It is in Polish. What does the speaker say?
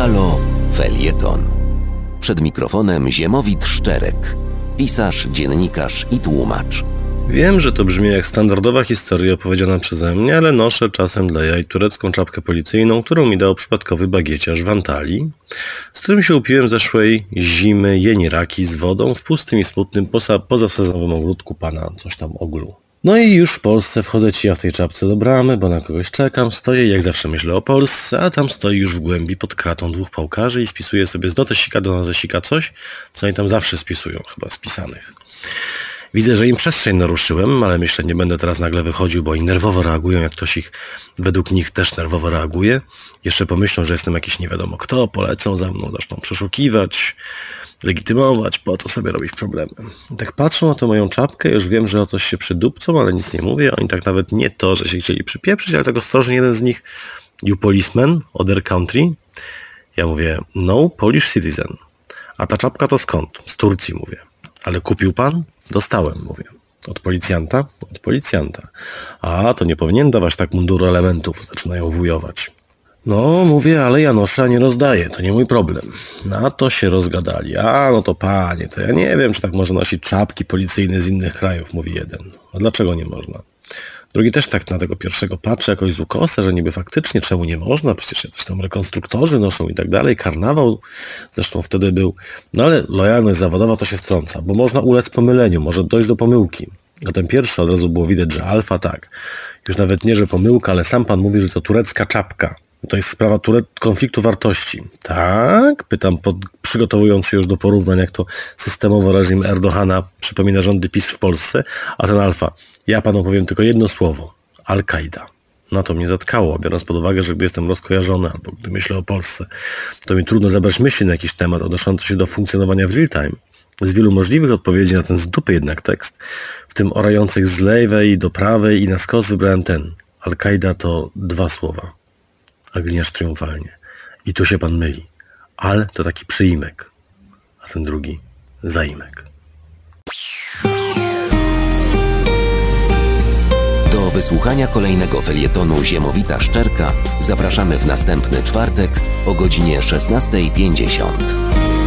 Halo Felieton. Przed mikrofonem Ziemowit Szczerek, pisarz, dziennikarz i tłumacz. Wiem, że to brzmi jak standardowa historia opowiedziana przeze mnie, ale noszę czasem dla jaj turecką czapkę policyjną, którą mi dał przypadkowy bagieciarz w Antalii, z którym się upiłem zeszłej zimy jeni raki z wodą w pustym i smutnym poza, pozasezonowym ogródku pana coś tam oglu. No i już w Polsce wchodzę ci ja w tej czapce do bramy, bo na kogoś czekam, stoję jak zawsze myślę o Polsce, a tam stoi już w głębi pod kratą dwóch pałkarzy i spisuje sobie z notesika do notesika coś, co oni tam zawsze spisują, chyba spisanych. Widzę, że im przestrzeń naruszyłem, ale myślę, nie będę teraz nagle wychodził, bo oni nerwowo reagują, jak ktoś ich według nich też nerwowo reaguje. Jeszcze pomyślą, że jestem jakiś nie wiadomo kto, polecą za mną, zaczną przeszukiwać, legitymować, po to sobie robić problemy. Tak patrzą na tę moją czapkę, już wiem, że o coś się przydupcą, ale nic nie mówię. Oni tak nawet nie to, że się chcieli przypieprzyć, ale tak ostrożnie jeden z nich, you policeman, other country. Ja mówię, no Polish citizen. A ta czapka to skąd? Z Turcji mówię. Ale kupił pan? Dostałem, mówię. Od policjanta? Od policjanta. A, to nie powinien dawać tak munduru elementów. Zaczynają wujować. No, mówię, ale ja noszę, a nie rozdaję. To nie mój problem. Na to się rozgadali. A, no to panie, to ja nie wiem, czy tak można nosić czapki policyjne z innych krajów, mówi jeden. A dlaczego nie można? Drugi też tak na tego pierwszego patrzy jakoś z ukosa, że niby faktycznie czemu nie można, przecież jakoś tam rekonstruktorzy noszą i tak dalej, karnawał zresztą wtedy był, no ale lojalność zawodowa to się wtrąca, bo można ulec pomyleniu, może dojść do pomyłki. A ten pierwszy od razu było widać, że alfa tak, już nawet nie, że pomyłka, ale sam pan mówi, że to turecka czapka. To jest sprawa konfliktu wartości. Tak? Pytam, pod, przygotowując się już do porównań, jak to systemowo reżim Erdogana przypomina rządy PiS w Polsce, a ten alfa. Ja panu powiem tylko jedno słowo. Al-Kaida. No to mnie zatkało, biorąc pod uwagę, że gdy jestem rozkojarzony albo gdy myślę o Polsce, to mi trudno zabrać myśli na jakiś temat odnoszący się do funkcjonowania w real time. Z wielu możliwych odpowiedzi na ten z dupy jednak tekst, w tym orających z lewej do prawej i na skos wybrałem ten. Al-Kaida to dwa słowa. Agniasz triumfalnie. I tu się pan myli. Al to taki przyimek, a ten drugi zaimek. Do wysłuchania kolejnego felietonu Ziemowita Szczerka zapraszamy w następny czwartek o godzinie 16.50.